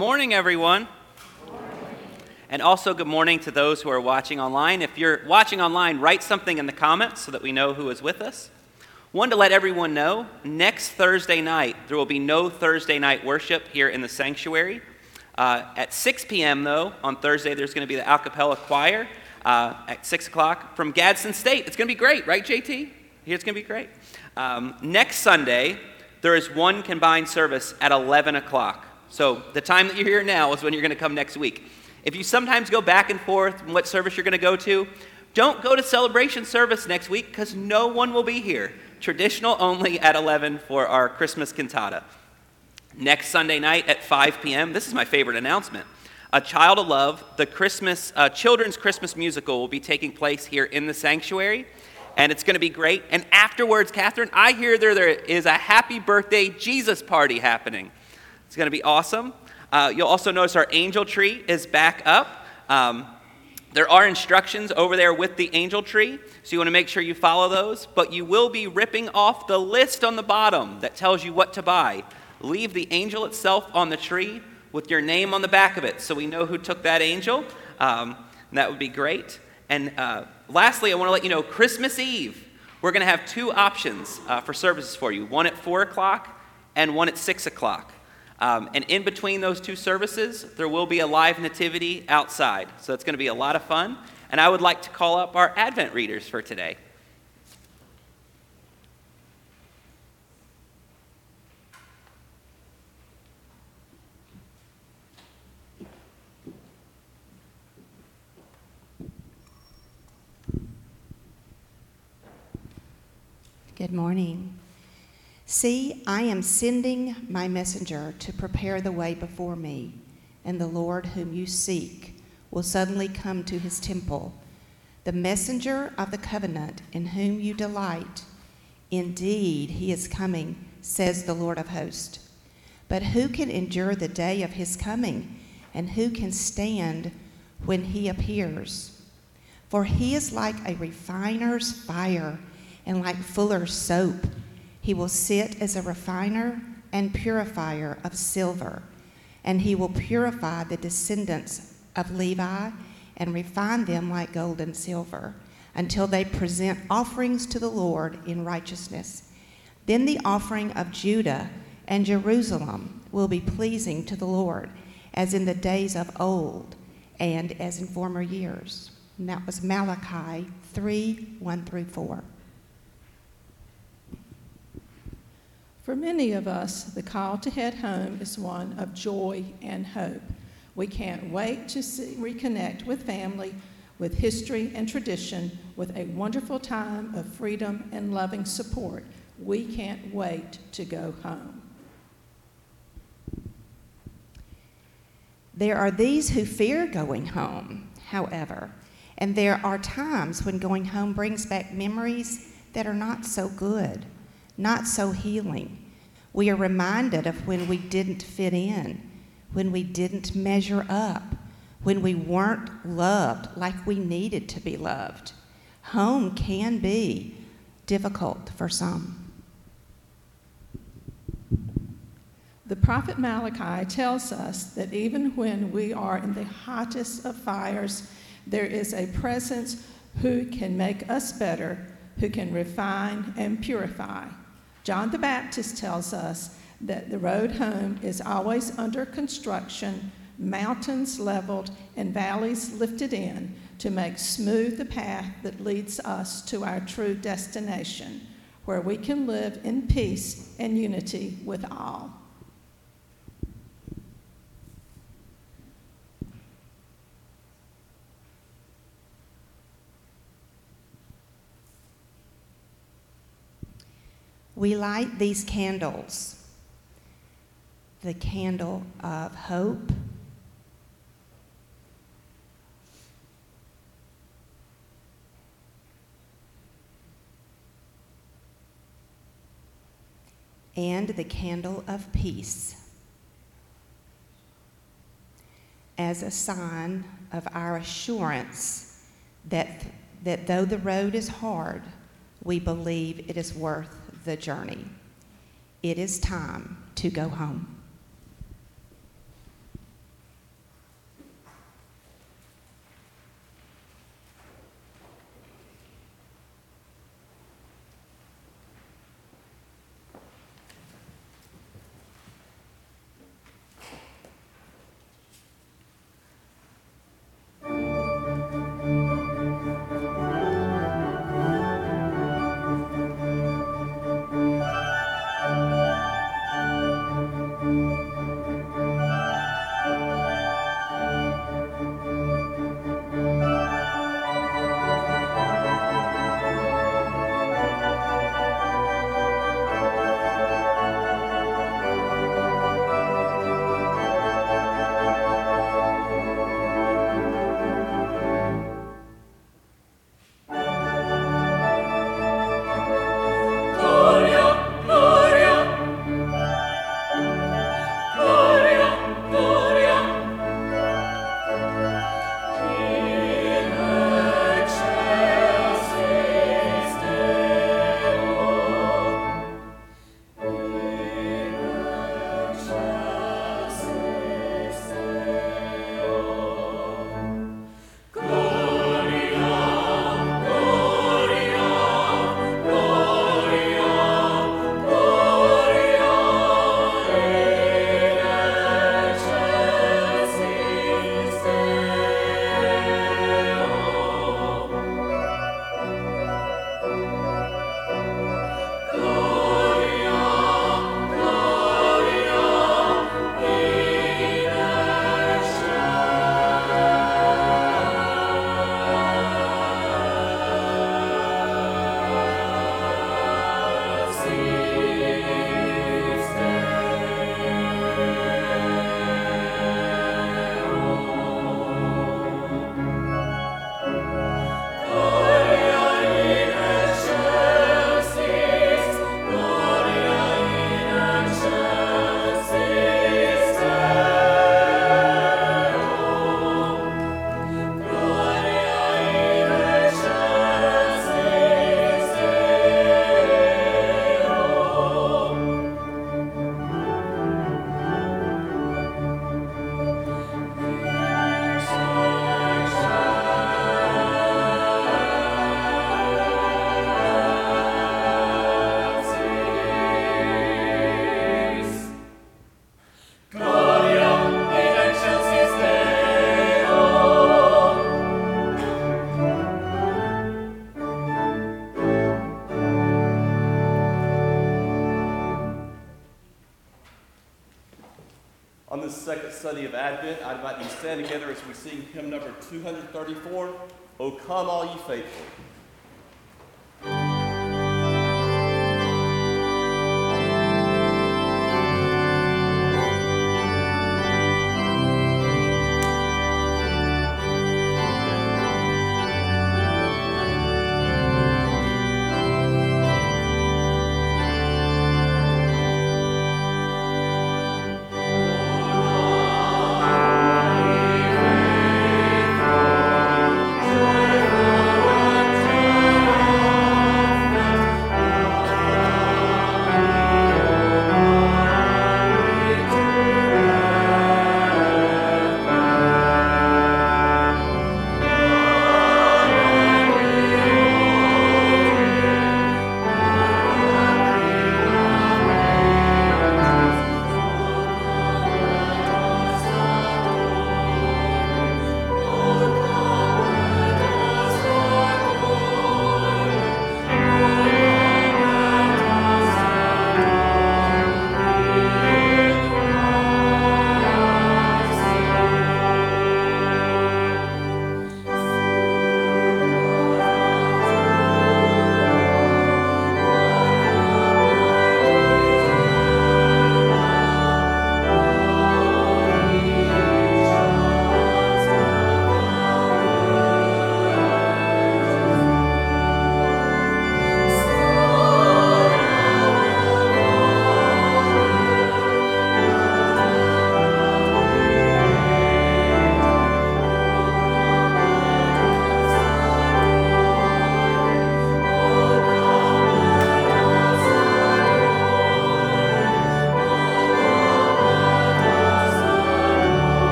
Good morning, everyone. And also, good morning to those who are watching online. If you're watching online, write something in the comments so that we know who is with us. One to let everyone know next Thursday night, there will be no Thursday night worship here in the sanctuary. Uh, at 6 p.m., though, on Thursday, there's going to be the a cappella choir uh, at 6 o'clock from Gadsden State. It's going to be great, right, JT? Here it's going to be great. Um, next Sunday, there is one combined service at 11 o'clock. So the time that you're here now is when you're going to come next week. If you sometimes go back and forth what service you're going to go to, don't go to celebration service next week because no one will be here. Traditional only at 11 for our Christmas cantata. Next Sunday night at 5 p.m., this is my favorite announcement. A Child of Love, the Christmas uh, children's Christmas musical, will be taking place here in the sanctuary, and it's going to be great. And afterwards, Catherine, I hear there, there is a happy birthday Jesus party happening. It's going to be awesome. Uh, you'll also notice our angel tree is back up. Um, there are instructions over there with the angel tree, so you want to make sure you follow those. But you will be ripping off the list on the bottom that tells you what to buy. Leave the angel itself on the tree with your name on the back of it so we know who took that angel. Um, that would be great. And uh, lastly, I want to let you know Christmas Eve, we're going to have two options uh, for services for you one at 4 o'clock and one at 6 o'clock. Um, and in between those two services, there will be a live nativity outside. So it's going to be a lot of fun. And I would like to call up our Advent readers for today. Good morning. See, I am sending my messenger to prepare the way before me, and the Lord whom you seek will suddenly come to his temple. The messenger of the covenant in whom you delight. Indeed, he is coming, says the Lord of hosts. But who can endure the day of his coming, and who can stand when he appears? For he is like a refiner's fire and like fuller's soap. He will sit as a refiner and purifier of silver, and he will purify the descendants of Levi and refine them like gold and silver until they present offerings to the Lord in righteousness. Then the offering of Judah and Jerusalem will be pleasing to the Lord, as in the days of old and as in former years. And that was Malachi 3 1 through 4. For many of us, the call to head home is one of joy and hope. We can't wait to see, reconnect with family, with history and tradition, with a wonderful time of freedom and loving support. We can't wait to go home. There are these who fear going home, however, and there are times when going home brings back memories that are not so good, not so healing. We are reminded of when we didn't fit in, when we didn't measure up, when we weren't loved like we needed to be loved. Home can be difficult for some. The prophet Malachi tells us that even when we are in the hottest of fires, there is a presence who can make us better, who can refine and purify. John the Baptist tells us that the road home is always under construction, mountains leveled, and valleys lifted in to make smooth the path that leads us to our true destination, where we can live in peace and unity with all. We light these candles. The candle of hope, and the candle of peace. As a sign of our assurance that, that though the road is hard, we believe it is worth the journey. It is time to go home. Sunday of Advent, I'd invite you to stand together as we sing hymn number 234, O Come All Ye. Faithful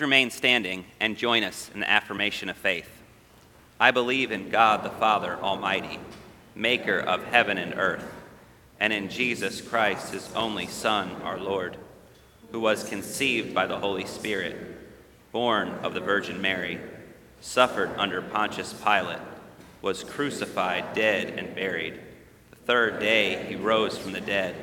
Please remain standing and join us in the affirmation of faith. I believe in God the Father Almighty, maker of heaven and earth, and in Jesus Christ, his only Son, our Lord, who was conceived by the Holy Spirit, born of the Virgin Mary, suffered under Pontius Pilate, was crucified, dead, and buried. The third day he rose from the dead.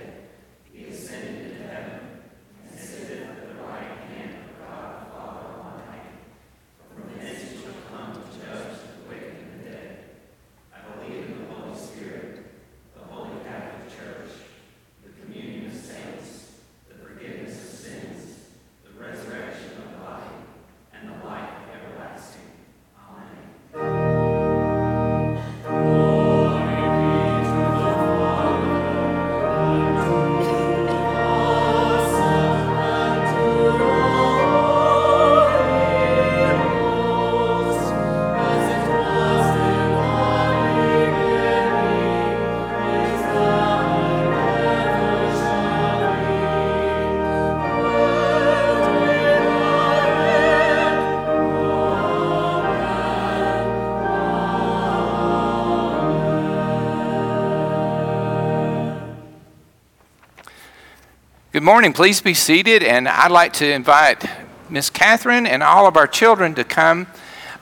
Morning. Please be seated. And I'd like to invite Miss Catherine and all of our children to come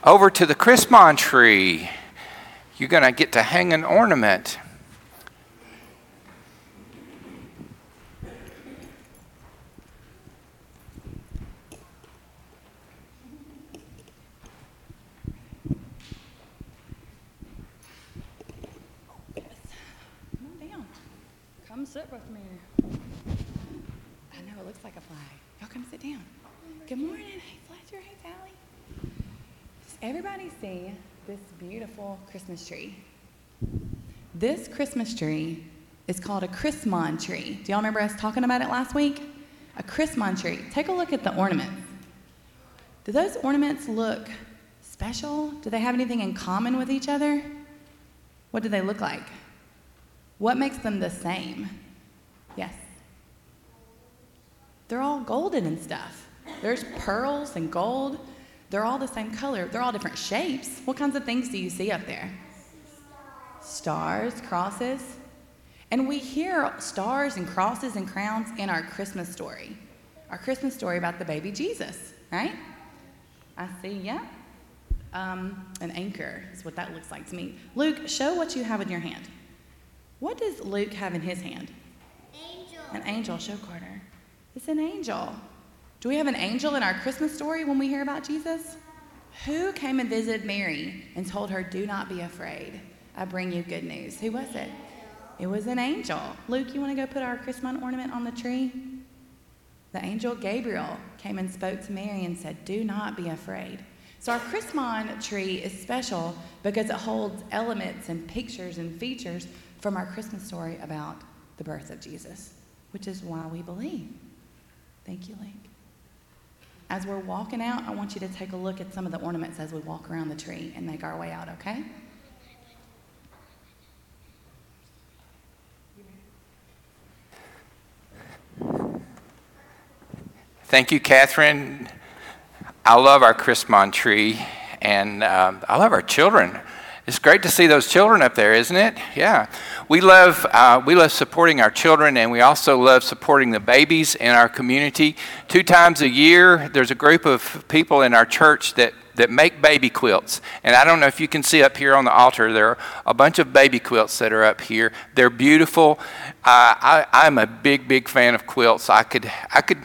over to the Chrismon tree. You're going to get to hang an ornament. Come down. Come sit with me. I know it looks like a flag. Y'all come sit down. Good morning. Hey, Fletcher. Hey, Sally. Does everybody see this beautiful Christmas tree? This Christmas tree is called a Chrismon tree. Do y'all remember us talking about it last week? A Chrismon tree. Take a look at the ornaments. Do those ornaments look special? Do they have anything in common with each other? What do they look like? What makes them the same? Yes. They're all golden and stuff. There's pearls and gold. They're all the same color. They're all different shapes. What kinds of things do you see up there? Stars, crosses. And we hear stars and crosses and crowns in our Christmas story. Our Christmas story about the baby Jesus, right? I see, yeah. Um, an anchor is what that looks like to me. Luke, show what you have in your hand. What does Luke have in his hand? Angel. An angel. Show Carter. It's an angel. Do we have an angel in our Christmas story when we hear about Jesus? Who came and visited Mary and told her, Do not be afraid? I bring you good news. Who was it? It was an angel. Luke, you want to go put our Christmas ornament on the tree? The angel Gabriel came and spoke to Mary and said, Do not be afraid. So, our Christmas tree is special because it holds elements and pictures and features from our Christmas story about the birth of Jesus, which is why we believe. Thank you, Link. As we're walking out, I want you to take a look at some of the ornaments as we walk around the tree and make our way out, okay? Thank you, Catherine. I love our Chrismon tree, and um, I love our children. It's great to see those children up there, isn't it? Yeah. We love, uh, we love supporting our children, and we also love supporting the babies in our community. Two times a year, there's a group of people in our church that, that make baby quilts. And I don't know if you can see up here on the altar, there are a bunch of baby quilts that are up here. They're beautiful. Uh, I, I'm a big, big fan of quilts. I could, I could,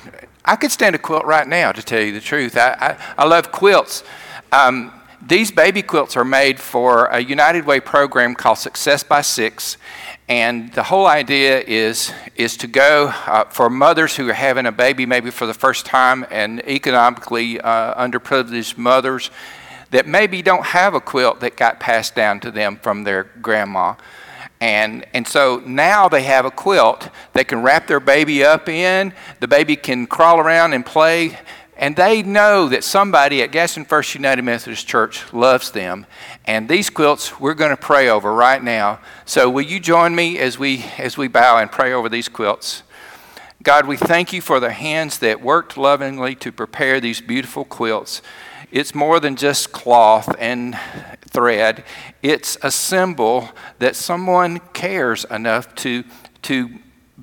I could stand a quilt right now, to tell you the truth. I, I, I love quilts. Um, these baby quilts are made for a United Way program called Success by Six. And the whole idea is, is to go uh, for mothers who are having a baby maybe for the first time and economically uh, underprivileged mothers that maybe don't have a quilt that got passed down to them from their grandma. And, and so now they have a quilt they can wrap their baby up in. The baby can crawl around and play. And they know that somebody at Gadsden First United Methodist Church loves them. And these quilts we're going to pray over right now. So will you join me as we as we bow and pray over these quilts? God, we thank you for the hands that worked lovingly to prepare these beautiful quilts. It's more than just cloth and thread, it's a symbol that someone cares enough to, to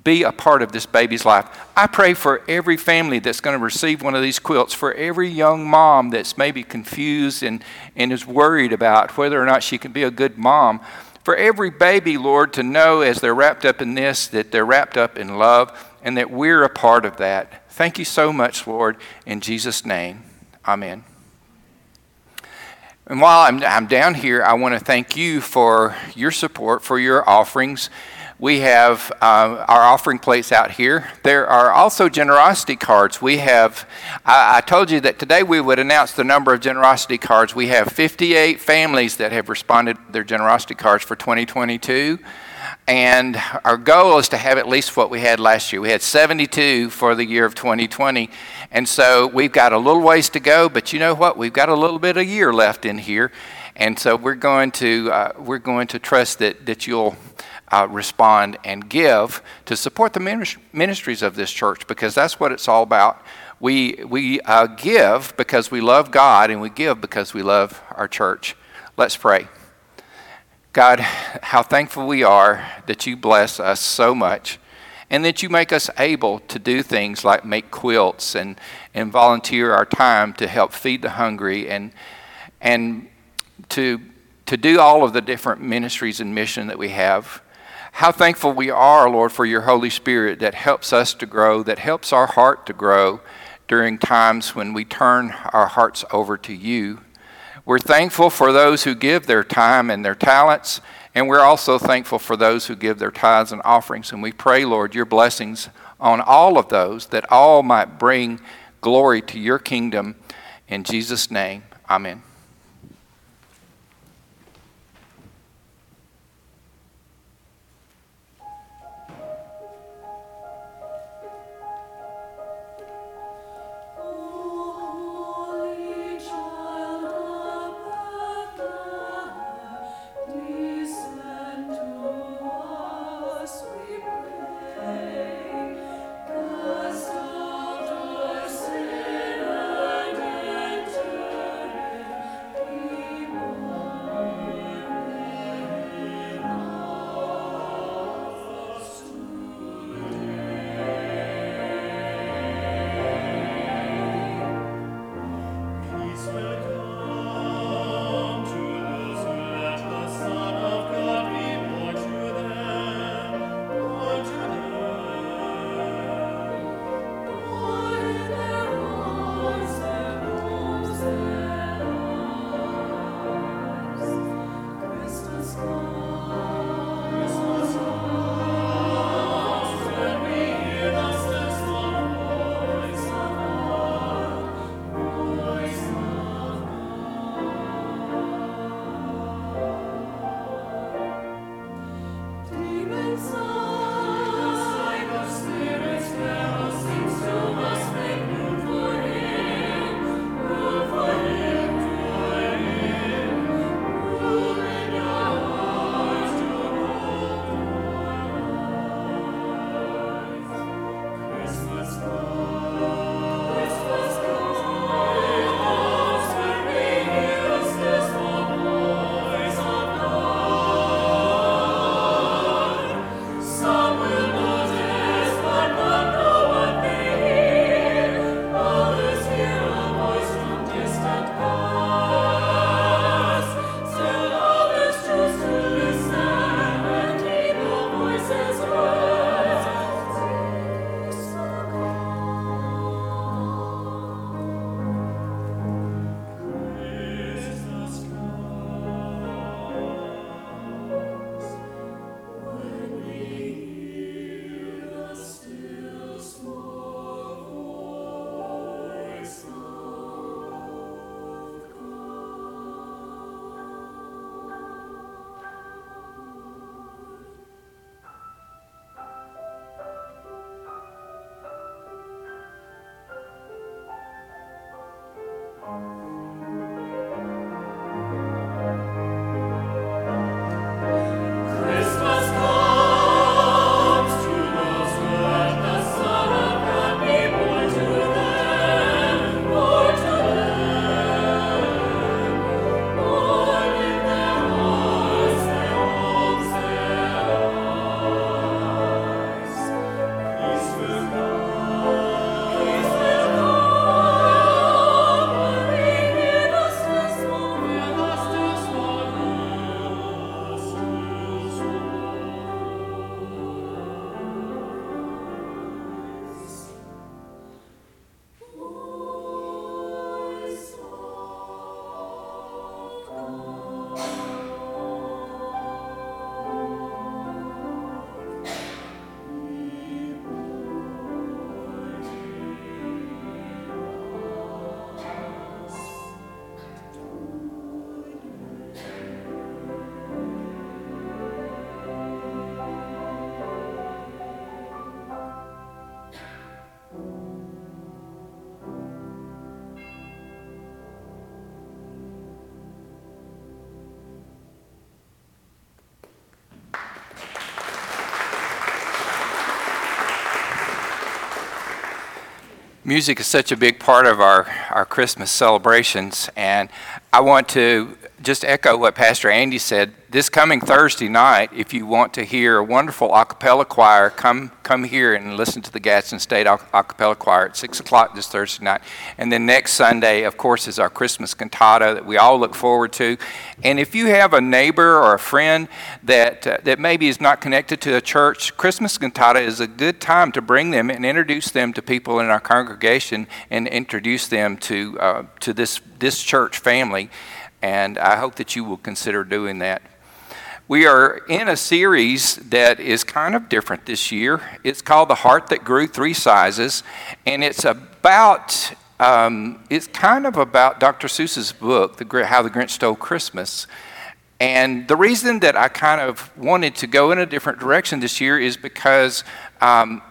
be a part of this baby's life. I pray for every family that's going to receive one of these quilts, for every young mom that's maybe confused and, and is worried about whether or not she can be a good mom. For every baby, Lord, to know as they're wrapped up in this that they're wrapped up in love and that we're a part of that. Thank you so much, Lord. In Jesus' name, amen. And while I'm, I'm down here, I want to thank you for your support, for your offerings. We have uh, our offering plates out here. There are also generosity cards. We have, I, I, told you that today we would announce the number of generosity cards. We have 58 families that have responded their generosity cards for 2022. And our goal is to have at least what we had last year. We had 72 for the year of 2020. And so we've got a little ways to go, but you know what? We've got a little bit of year left in here. And so we're going to, uh, we're going to trust that, that you'll uh, respond and give to support the ministries of this church because that's what it's all about. We, we uh, give because we love God and we give because we love our church. Let's pray. God, how thankful we are that you bless us so much and that you make us able to do things like make quilts and, and volunteer our time to help feed the hungry and, and to, to do all of the different ministries and mission that we have. How thankful we are, Lord, for your Holy Spirit that helps us to grow, that helps our heart to grow during times when we turn our hearts over to you. We're thankful for those who give their time and their talents, and we're also thankful for those who give their tithes and offerings. And we pray, Lord, your blessings on all of those, that all might bring glory to your kingdom. In Jesus' name, amen. Music is such a big part of our, our Christmas celebrations. And I want to just echo what Pastor Andy said. This coming Thursday night, if you want to hear a wonderful a cappella choir, come, come here and listen to the Gadsden State a cappella choir at 6 o'clock this Thursday night. And then next Sunday, of course, is our Christmas cantata that we all look forward to. And if you have a neighbor or a friend that, uh, that maybe is not connected to a church, Christmas cantata is a good time to bring them and introduce them to people in our congregation and introduce them to, uh, to this, this church family and I hope that you will consider doing that. We are in a series that is kind of different this year. It's called The Heart That Grew Three Sizes, and it's about, um, it's kind of about Dr. Seuss's book, the, How the Grinch Stole Christmas. And the reason that I kind of wanted to go in a different direction this year is because um,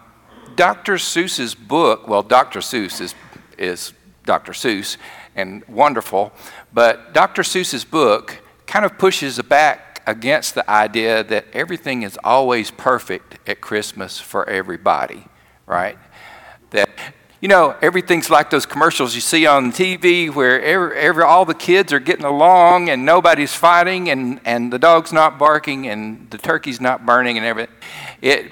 Dr. Seuss's book, well, Dr. Seuss is, is Dr. Seuss and wonderful, but Dr. Seuss's book kind of pushes back against the idea that everything is always perfect at Christmas for everybody, right? That you know, everything's like those commercials you see on TV where every, every, all the kids are getting along and nobody's fighting and, and the dog's not barking and the turkey's not burning and everything. It,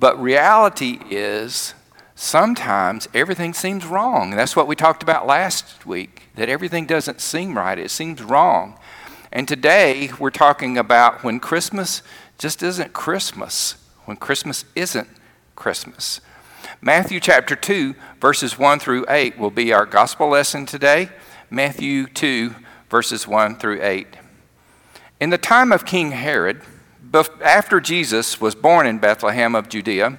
but reality is sometimes everything seems wrong. That's what we talked about last week, that everything doesn't seem right, it seems wrong. And today we're talking about when Christmas just isn't Christmas, when Christmas isn't Christmas. Matthew chapter 2, verses 1 through 8 will be our gospel lesson today. Matthew 2, verses 1 through 8. In the time of King Herod, after Jesus was born in Bethlehem of Judea,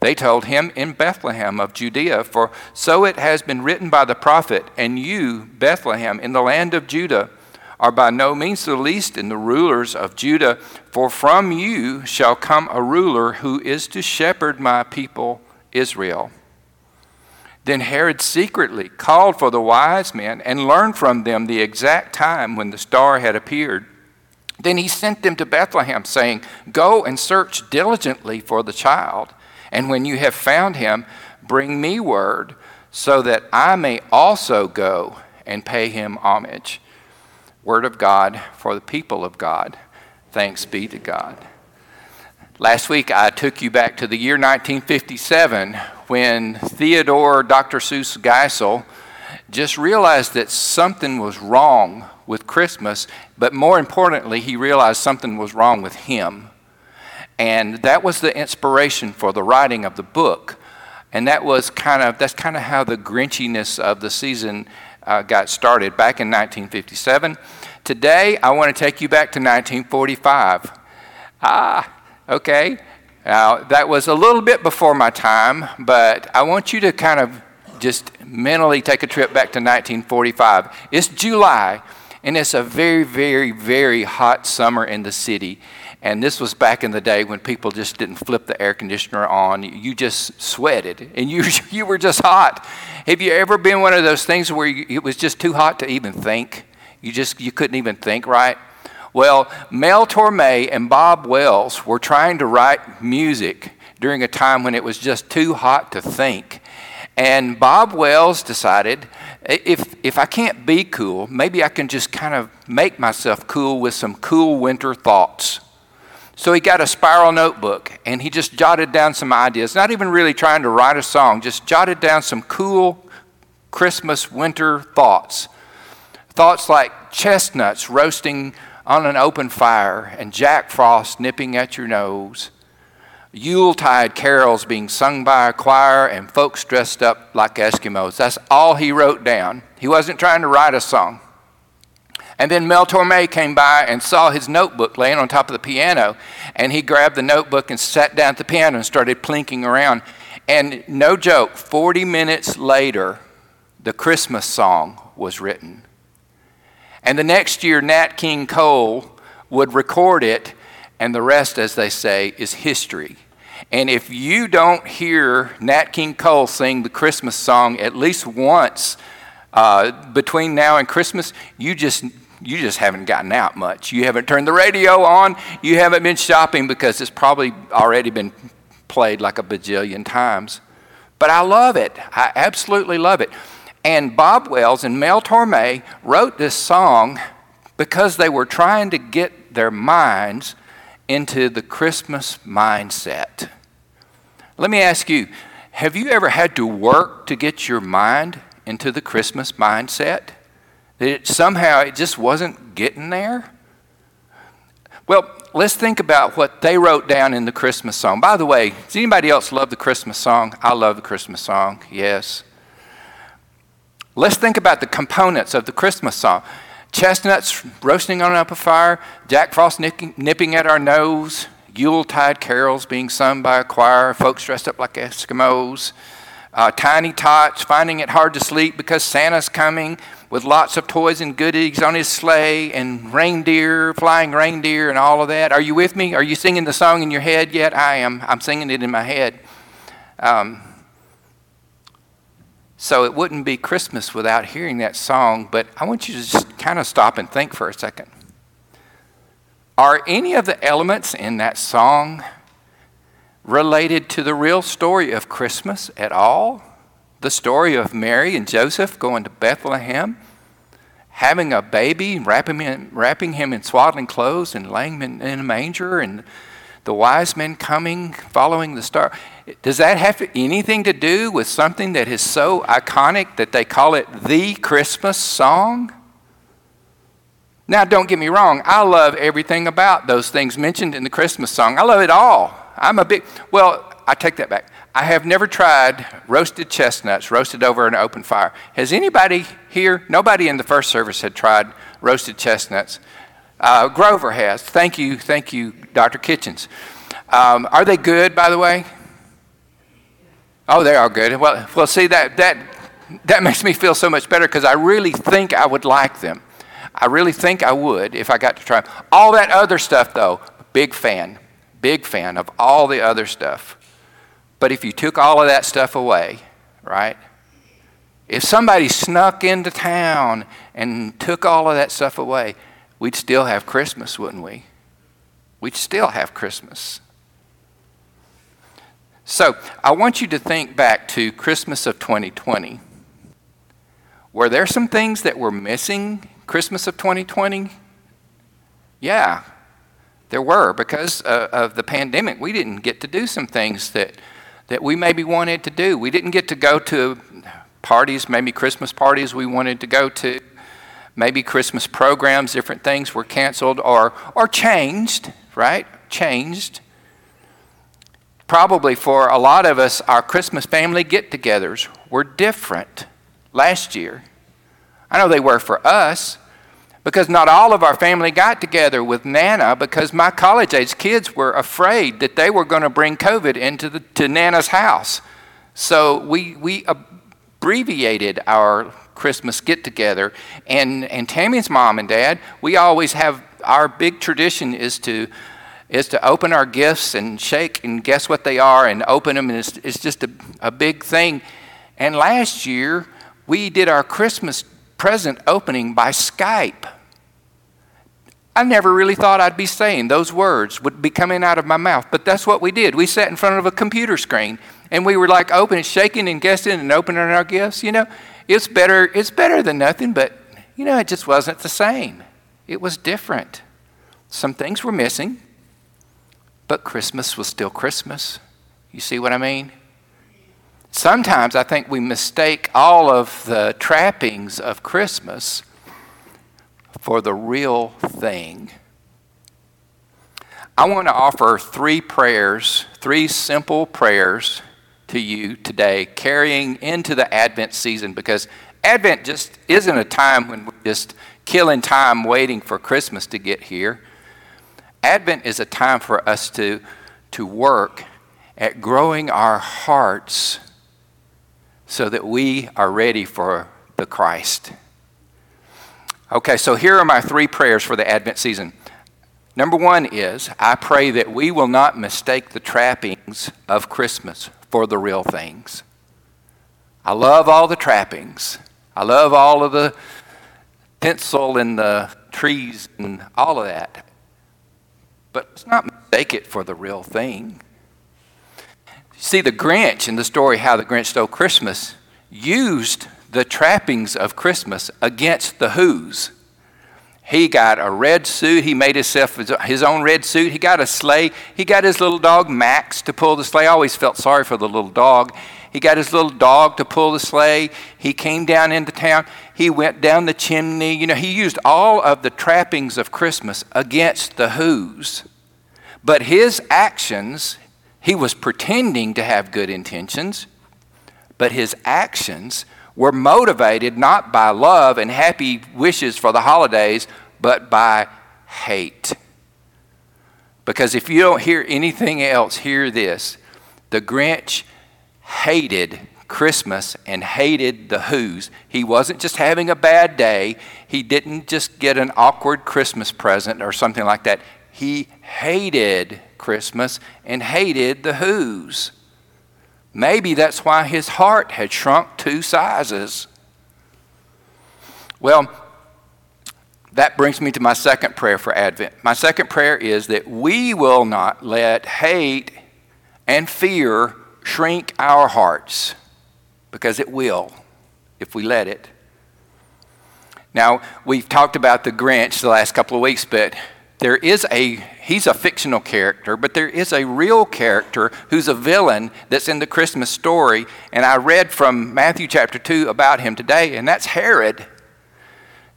They told him in Bethlehem of Judea, for so it has been written by the prophet, and you, Bethlehem, in the land of Judah, are by no means the least in the rulers of Judah, for from you shall come a ruler who is to shepherd my people Israel. Then Herod secretly called for the wise men and learned from them the exact time when the star had appeared. Then he sent them to Bethlehem, saying, Go and search diligently for the child. And when you have found him, bring me word, so that I may also go and pay him homage. Word of God for the people of God. Thanks be to God. Last week, I took you back to the year 1957 when Theodore Dr. Seuss Geisel just realized that something was wrong with Christmas, but more importantly, he realized something was wrong with him. And that was the inspiration for the writing of the book. And that was kind of, that's kind of how the grinchiness of the season uh, got started back in 1957. Today, I want to take you back to 1945. Ah, okay. Now, that was a little bit before my time, but I want you to kind of just mentally take a trip back to 1945. It's July, and it's a very, very, very hot summer in the city. And this was back in the day when people just didn't flip the air conditioner on. You just sweated and you, you were just hot. Have you ever been one of those things where you, it was just too hot to even think? You just you couldn't even think right? Well, Mel Torme and Bob Wells were trying to write music during a time when it was just too hot to think. And Bob Wells decided if, if I can't be cool, maybe I can just kind of make myself cool with some cool winter thoughts. So he got a spiral notebook and he just jotted down some ideas, not even really trying to write a song, just jotted down some cool Christmas winter thoughts. Thoughts like chestnuts roasting on an open fire and Jack Frost nipping at your nose, Yuletide carols being sung by a choir, and folks dressed up like Eskimos. That's all he wrote down. He wasn't trying to write a song. And then Mel Torme came by and saw his notebook laying on top of the piano. And he grabbed the notebook and sat down at the piano and started plinking around. And no joke, 40 minutes later, the Christmas song was written. And the next year, Nat King Cole would record it, and the rest, as they say, is history. And if you don't hear Nat King Cole sing the Christmas song at least once uh, between now and Christmas, you just you just haven't gotten out much. You haven't turned the radio on. You haven't been shopping because it's probably already been played like a bajillion times. But I love it. I absolutely love it. And Bob Wells and Mel Torme wrote this song because they were trying to get their minds into the Christmas mindset. Let me ask you have you ever had to work to get your mind into the Christmas mindset? That it, somehow it just wasn't getting there? Well, let's think about what they wrote down in the Christmas song. By the way, does anybody else love the Christmas song? I love the Christmas song, yes. Let's think about the components of the Christmas song chestnuts roasting on up a fire, Jack Frost nipping, nipping at our nose, Yuletide carols being sung by a choir, folks dressed up like Eskimos, uh, tiny tots finding it hard to sleep because Santa's coming with lots of toys and goodies on his sleigh and reindeer, flying reindeer, and all of that. Are you with me? Are you singing the song in your head yet? I am. I'm singing it in my head. Um, so it wouldn't be Christmas without hearing that song, but I want you to just kind of stop and think for a second. Are any of the elements in that song related to the real story of Christmas at all? The story of Mary and Joseph going to Bethlehem, having a baby, wrapping him, wrapping him in swaddling clothes and laying him in, a manger, and the wise men coming, following the star. Does that have anything to do with something that is so iconic that they call it the Christmas song? Now, don't get me wrong, I love everything about those things mentioned in the Christmas song. I love it all. I'm a big, well, I take that back. I have never tried roasted chestnuts roasted over an open fire. Has anybody here, nobody in the first service had tried roasted chestnuts? Uh, Grover has. Thank you, thank you, Dr. Kitchens. Um, are they good, by the way? Oh, they are good. Well, well, see that that that makes me feel so much better because I really think I would like them. I really think I would if I got to try them. All that other stuff, though, big fan, big fan of all the other stuff. But if you took all of that stuff away, right? If somebody snuck into town and took all of that stuff away, we'd still have Christmas, wouldn't we? We'd still have Christmas. So I want you to think back to Christmas of 2020. Were there some things that were missing Christmas of 2020? Yeah, there were. Because uh, of the pandemic, we didn't get to do some things that, that we maybe wanted to do. We didn't get to go to parties, maybe Christmas parties we wanted to go to. Maybe Christmas programs, different things were canceled or, or changed, right? Changed. Probably for a lot of us, our Christmas family get togethers were different last year. I know they were for us because not all of our family got together with Nana because my college age kids were afraid that they were going to bring COVID into the, to Nana's house. So we, we abbreviated our Christmas get together. And, and Tammy's mom and dad, we always have our big tradition is to is to open our gifts and shake and guess what they are and open them. And it's, it's just a, a big thing. And last year, we did our Christmas present opening by Skype. I never really thought I'd be saying those words would be coming out of my mouth, but that's what we did. We sat in front of a computer screen and we were like opening, shaking and guessing and opening our gifts. You know, it's better. It's better than nothing, but you know, it just wasn't the same. It was different. Some things were missing, but Christmas was still Christmas. You see what I mean? Sometimes I think we mistake all of the trappings of Christmas for the real thing. I want to offer three prayers, three simple prayers to you today, carrying into the Advent season, because Advent just isn't a time when we're just killing time waiting for Christmas to get here. Advent is a time for us to, to work at growing our hearts so that we are ready for the Christ. Okay, so here are my three prayers for the Advent season. Number one is I pray that we will not mistake the trappings of Christmas for the real things. I love all the trappings. I love all of the tinsel and the trees and all of that. But let's not mistake it for the real thing. See, the Grinch in the story, How the Grinch Stole Christmas, used the trappings of Christmas against the Who's. He got a red suit. He made himself his own red suit. He got a sleigh. He got his little dog Max to pull the sleigh. I always felt sorry for the little dog. He got his little dog to pull the sleigh. He came down into town. He went down the chimney. You know, he used all of the trappings of Christmas against the Who's. But his actions, he was pretending to have good intentions, but his actions were motivated not by love and happy wishes for the holidays, but by hate. Because if you don't hear anything else, hear this. The Grinch hated Christmas and hated the Who's. He wasn't just having a bad day, he didn't just get an awkward Christmas present or something like that. He hated Christmas and hated the Who's. Maybe that's why his heart had shrunk two sizes. Well, that brings me to my second prayer for Advent. My second prayer is that we will not let hate and fear shrink our hearts, because it will if we let it. Now, we've talked about the Grinch the last couple of weeks, but there is a he's a fictional character but there is a real character who's a villain that's in the christmas story. And i read from matthew chapter 2 about him today and that's herod.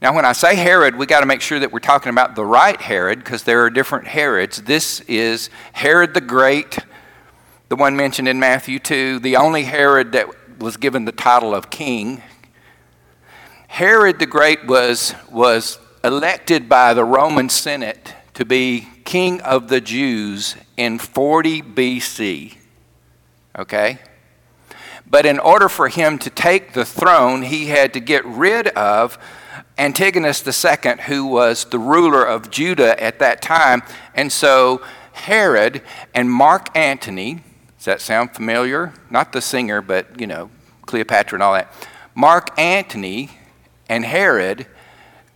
Now when i say herod we got to make sure that we're talking about the right herod because there are different herods. This is herod the great the one mentioned in matthew 2 the only herod that was given the title of king. Herod the great was was elected by the Roman Senate to be king of the Jews in 40 BC. Okay? But in order for him to take the throne, he had to get rid of Antigonus II, who was the ruler of Judah at that time. And so Herod and Mark Antony, does that sound familiar? Not the singer, but, you know, Cleopatra and all that. Mark Antony and Herod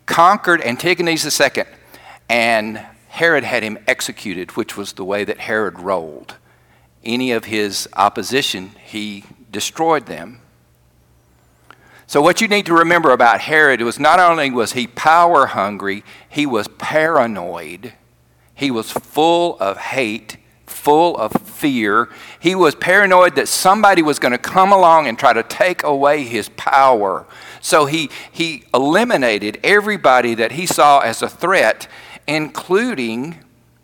conquered Antigonus II, and Herod had him executed, which was the way that Herod rolled. Any of his opposition, he destroyed them. So what you need to remember about Herod was not only was he power hungry, he was paranoid. He was full of hate, full of fear. He was paranoid that somebody was going to come along and try to take away his power. So he, he eliminated everybody that he saw as a threat, including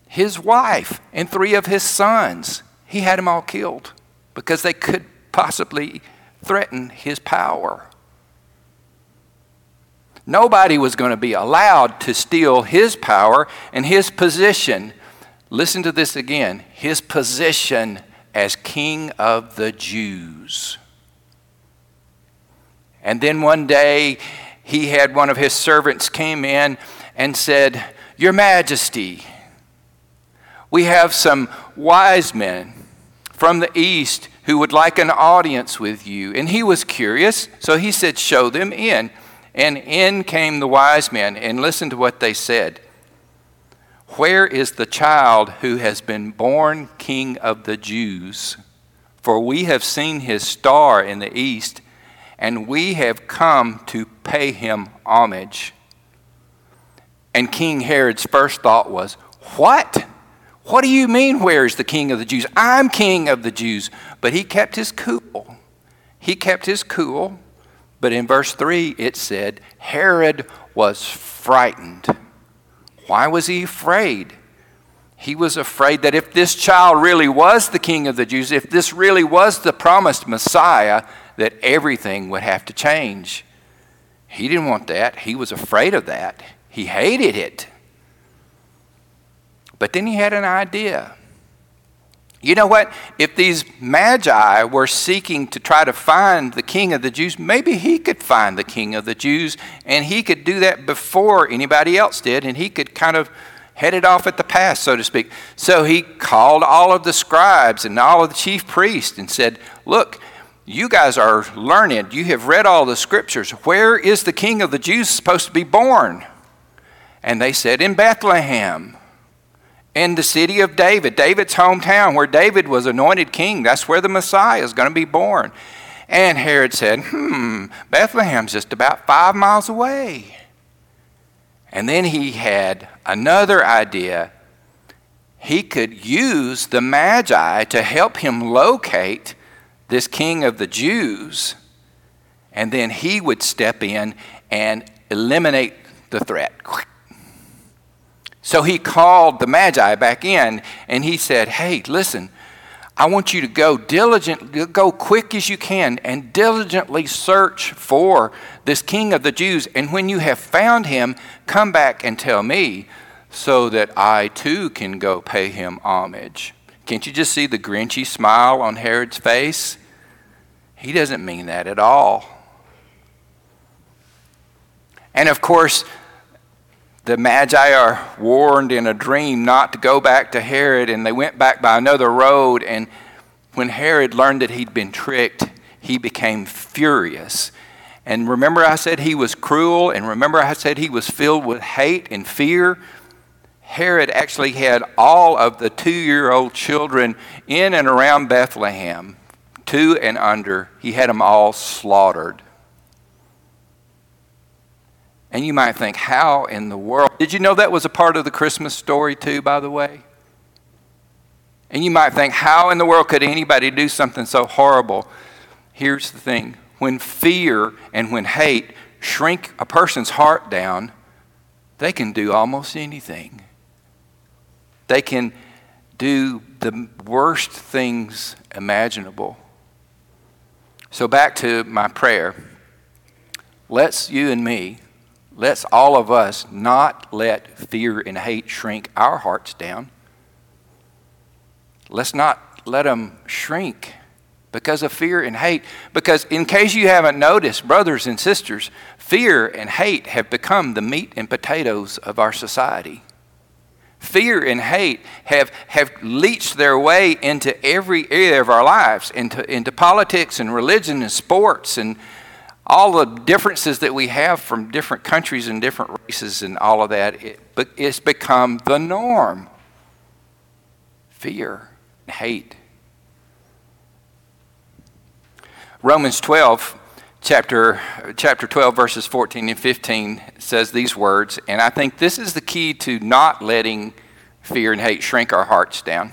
his wife and three of his sons. He had them all killed because they could possibly threaten his power. Nobody was going to be allowed to steal his power and his position. Listen to this again his position as king of the Jews. And then one day, he had one of his servants came in and said, Your Majesty, we have some wise men from the east who would like an audience with you. And he was curious, so he said, Show them in. And in came the wise men, and listen to what they said. Where is the child who has been born king of the Jews? For we have seen his star in the east and we have come to pay him homage. And King Herod's first thought was, What? What do you mean, where is the king of the Jews? I'm king of the Jews. But he kept his cool. He kept his cool. But in verse 3, it said, Herod was frightened. Why was he afraid? He was afraid that if this child really was the king of the Jews, if this really was the promised Messiah, that everything would have to change. He didn't want that. He was afraid of that. He hated it. But then he had an idea. You know what? If these magi were seeking to try to find the king of the Jews, maybe he could find the king of the Jews, and he could do that before anybody else did, and he could kind of head it off at the pass, so to speak. So he called all of the scribes and all of the chief priests and said, Look, you guys are learned. You have read all the scriptures. Where is the king of the Jews supposed to be born? And they said, In Bethlehem in the city of David, David's hometown, where David was anointed king. That's where the Messiah is going to be born. And Herod said, Hmm, Bethlehem's just about five miles away. And then he had another idea. He could use the Magi to help him locate this king of the Jews, and then he would step in and eliminate the threat. So he called the Magi back in and he said, Hey, listen, I want you to go diligent, go quick as you can, and diligently search for this king of the Jews. And when you have found him, come back and tell me so that I too can go pay him homage. Can't you just see the grinchy smile on Herod's face? He doesn't mean that at all. And of course, the Magi are warned in a dream not to go back to Herod, and they went back by another road. And when Herod learned that he'd been tricked, he became furious. And remember, I said he was cruel, and remember, I said he was filled with hate and fear. Herod actually had all of the two year old children in and around Bethlehem, two and under, he had them all slaughtered. And you might think, how in the world? Did you know that was a part of the Christmas story, too, by the way? And you might think, how in the world could anybody do something so horrible? Here's the thing when fear and when hate shrink a person's heart down, they can do almost anything. They can do the worst things imaginable. So, back to my prayer. Let's you and me Let's all of us not let fear and hate shrink our hearts down. Let's not let them shrink because of fear and hate. Because, in case you haven't noticed, brothers and sisters, fear and hate have become the meat and potatoes of our society. Fear and hate have, have leached their way into every area of our lives, into, into politics and religion and sports and all the differences that we have from different countries and different races and all of that, it, it's become the norm. Fear, and hate. Romans 12, chapter, chapter 12, verses 14 and 15 says these words, and I think this is the key to not letting fear and hate shrink our hearts down.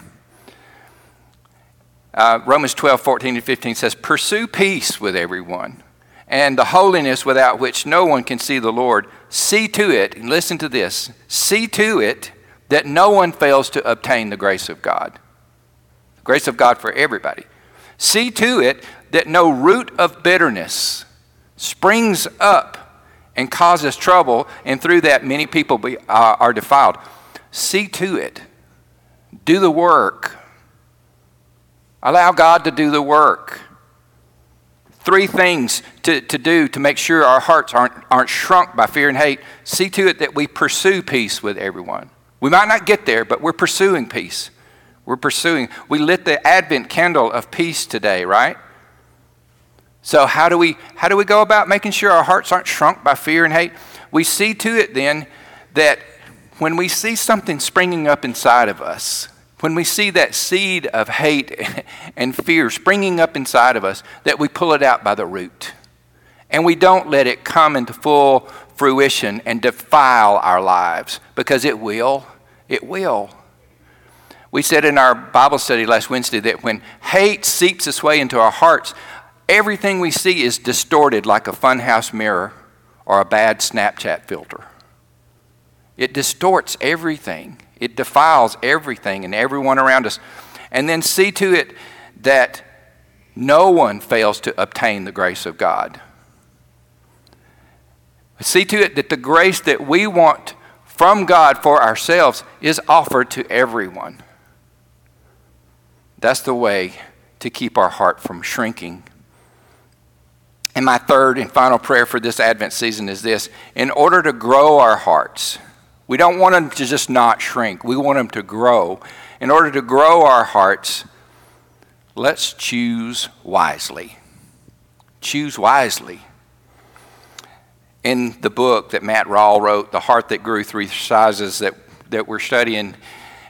Uh, Romans 12, 14 and 15 says, Pursue peace with everyone and the holiness without which no one can see the Lord. See to it, and listen to this see to it that no one fails to obtain the grace of God. The grace of God for everybody. See to it that no root of bitterness springs up and causes trouble, and through that many people be, uh, are defiled. See to it. Do the work. Allow God to do the work three things to, to do to make sure our hearts aren't, aren't shrunk by fear and hate. See to it that we pursue peace with everyone. We might not get there, but we're pursuing peace. We're pursuing. We lit the Advent candle of peace today, right? So how do we how do we go about making sure our hearts aren't shrunk by fear and hate? We see to it then that when we see something springing up inside of us, when we see that seed of hate and fear springing up inside of us, that we pull it out by the root. And we don't let it come into full fruition and defile our lives because it will. It will. We said in our Bible study last Wednesday that when hate seeps its way into our hearts, everything we see is distorted like a funhouse mirror or a bad Snapchat filter. It distorts everything. It defiles everything and everyone around us. And then see to it that no one fails to obtain the grace of God. See to it that the grace that we want from God for ourselves is offered to everyone. That's the way to keep our heart from shrinking. And my third and final prayer for this Advent season is this in order to grow our hearts, we don't want them to just not shrink, we want them to grow. In order to grow our hearts, let's choose wisely. Choose wisely. In the book that Matt Rawle wrote, The Heart That Grew Three Sizes, that, that we're studying,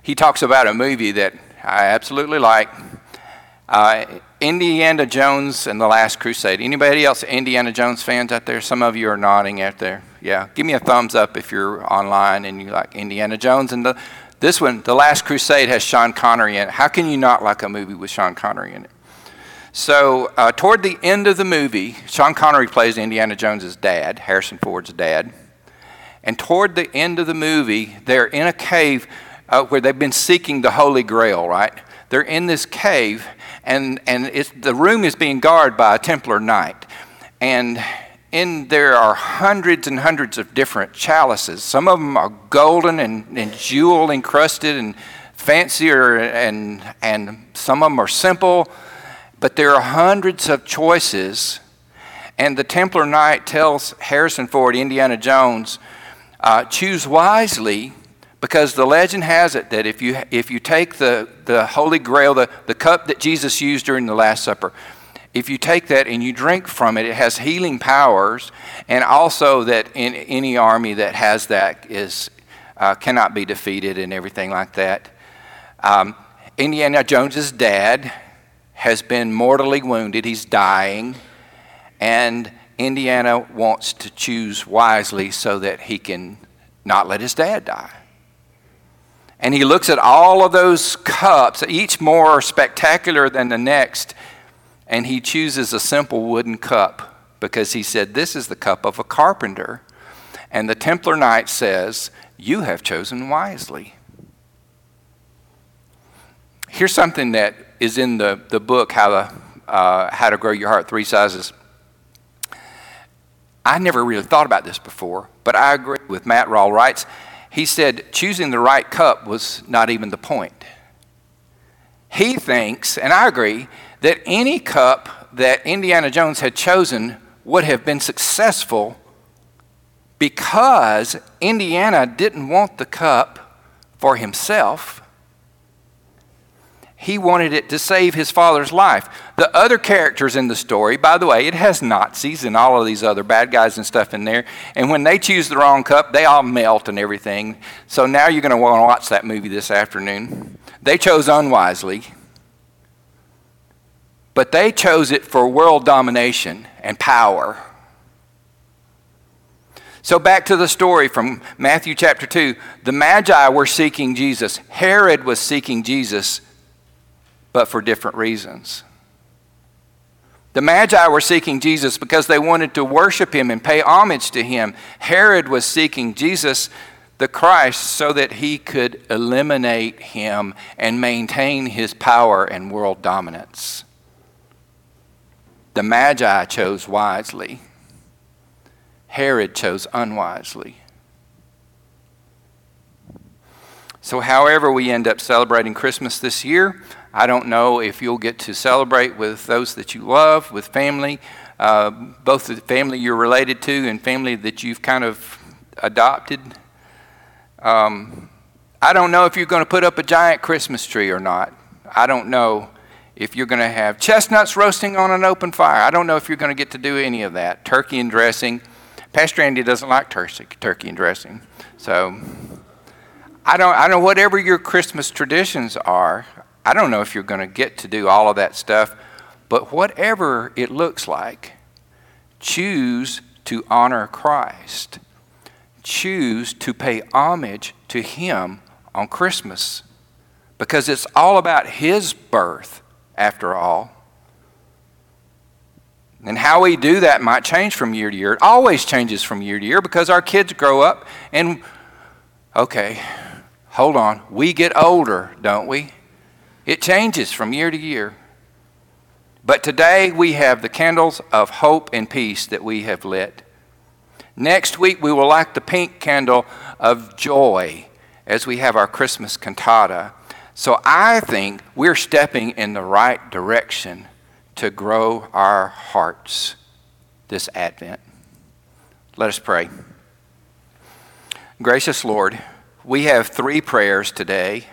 he talks about a movie that I absolutely like. Uh, Indiana Jones and the Last Crusade. Anybody else Indiana Jones fans out there? Some of you are nodding out there. Yeah, give me a thumbs up if you're online and you like Indiana Jones. And the, this one, The Last Crusade, has Sean Connery in it. How can you not like a movie with Sean Connery in it? So, uh, toward the end of the movie, Sean Connery plays Indiana Jones's dad, Harrison Ford's dad. And toward the end of the movie, they're in a cave uh, where they've been seeking the Holy Grail, right? They're in this cave, and, and the room is being guarded by a Templar knight. And in there are hundreds and hundreds of different chalices. Some of them are golden and, and jewel encrusted and fancier, and, and some of them are simple. But there are hundreds of choices. And the Templar Knight tells Harrison Ford, Indiana Jones, uh, choose wisely because the legend has it that if you, if you take the, the Holy Grail, the, the cup that Jesus used during the Last Supper, if you take that and you drink from it, it has healing powers, and also that in any army that has that is uh, cannot be defeated and everything like that. Um, Indiana Jones's dad has been mortally wounded; he's dying, and Indiana wants to choose wisely so that he can not let his dad die and he looks at all of those cups, each more spectacular than the next, and he chooses a simple wooden cup because he said, This is the cup of a carpenter. And the Templar Knight says, You have chosen wisely. Here's something that is in the, the book, How to, uh, How to Grow Your Heart Three Sizes. I never really thought about this before, but I agree with Matt Rawle writes he said choosing the right cup was not even the point. He thinks, and I agree, that any cup that Indiana Jones had chosen would have been successful because Indiana didn't want the cup for himself he wanted it to save his father's life. The other characters in the story, by the way, it has Nazis and all of these other bad guys and stuff in there. And when they choose the wrong cup, they all melt and everything. So now you're going to want to watch that movie this afternoon. They chose unwisely, but they chose it for world domination and power. So, back to the story from Matthew chapter 2. The Magi were seeking Jesus. Herod was seeking Jesus but for different reasons. The Magi were seeking Jesus because they wanted to worship him and pay homage to him. Herod was seeking Jesus, the Christ, so that he could eliminate him and maintain his power and world dominance. The Magi chose wisely, Herod chose unwisely. So, however, we end up celebrating Christmas this year, I don't know if you'll get to celebrate with those that you love, with family, uh, both the family you're related to and family that you've kind of adopted. Um, I don't know if you're going to put up a giant Christmas tree or not. I don't know if you're going to have chestnuts roasting on an open fire. I don't know if you're going to get to do any of that. Turkey and dressing. Pastor Andy doesn't like turkey, turkey and dressing. So I don't, I don't know, whatever your Christmas traditions are, I don't know if you're going to get to do all of that stuff, but whatever it looks like, choose to honor Christ. Choose to pay homage to Him on Christmas because it's all about His birth, after all. And how we do that might change from year to year. It always changes from year to year because our kids grow up and, okay, hold on, we get older, don't we? It changes from year to year. But today we have the candles of hope and peace that we have lit. Next week we will light the pink candle of joy as we have our Christmas cantata. So I think we're stepping in the right direction to grow our hearts this Advent. Let us pray. Gracious Lord, we have three prayers today.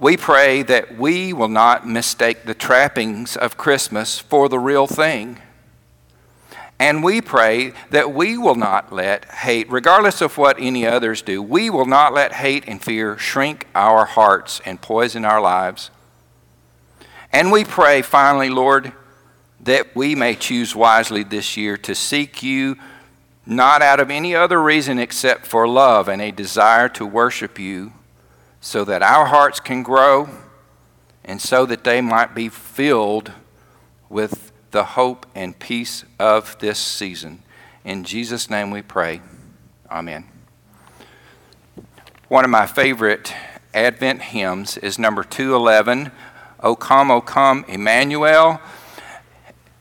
We pray that we will not mistake the trappings of Christmas for the real thing. And we pray that we will not let hate, regardless of what any others do, we will not let hate and fear shrink our hearts and poison our lives. And we pray, finally, Lord, that we may choose wisely this year to seek you not out of any other reason except for love and a desire to worship you, so that our hearts can grow and so that they might be filled with the hope and peace of this season. In Jesus' name we pray. Amen. One of my favorite Advent hymns is number 211, O come, O come, Emmanuel.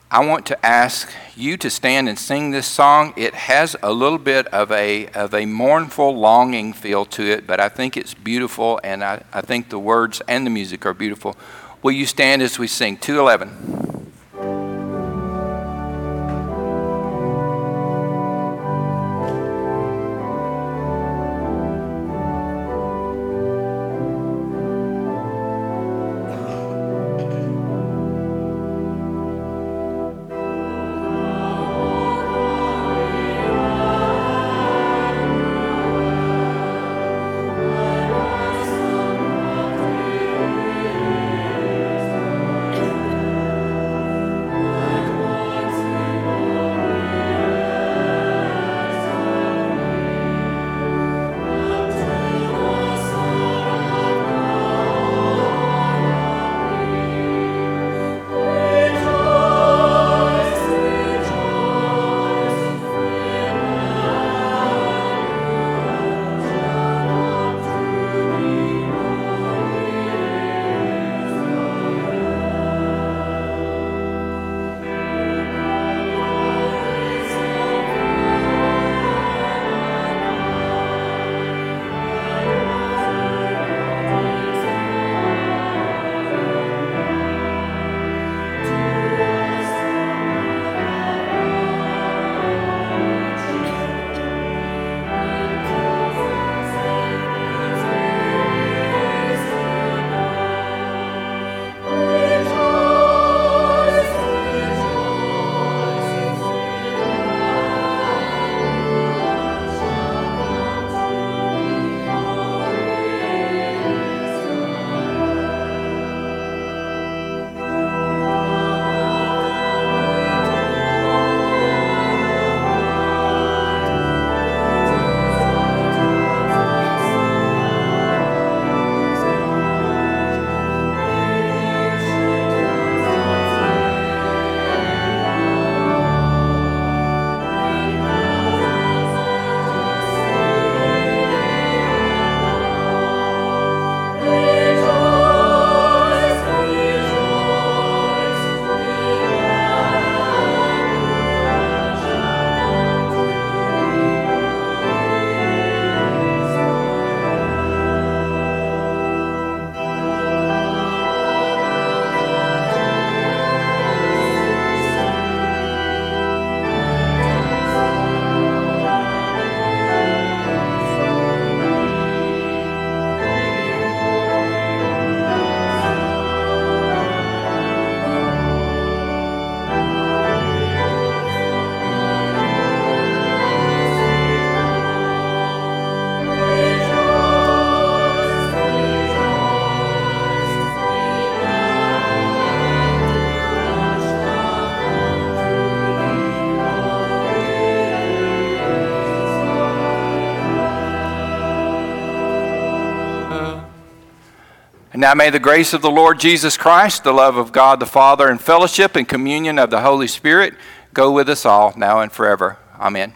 I want to ask you to stand and sing this song. It has a little bit of a, of a mournful, longing feel to it, but I think it's beautiful, and I, I think the words and the music are beautiful. Will you stand as we sing 211? And now may the grace of the Lord Jesus Christ, the love of God the Father, and fellowship and communion of the Holy Spirit go with us all now and forever. Amen.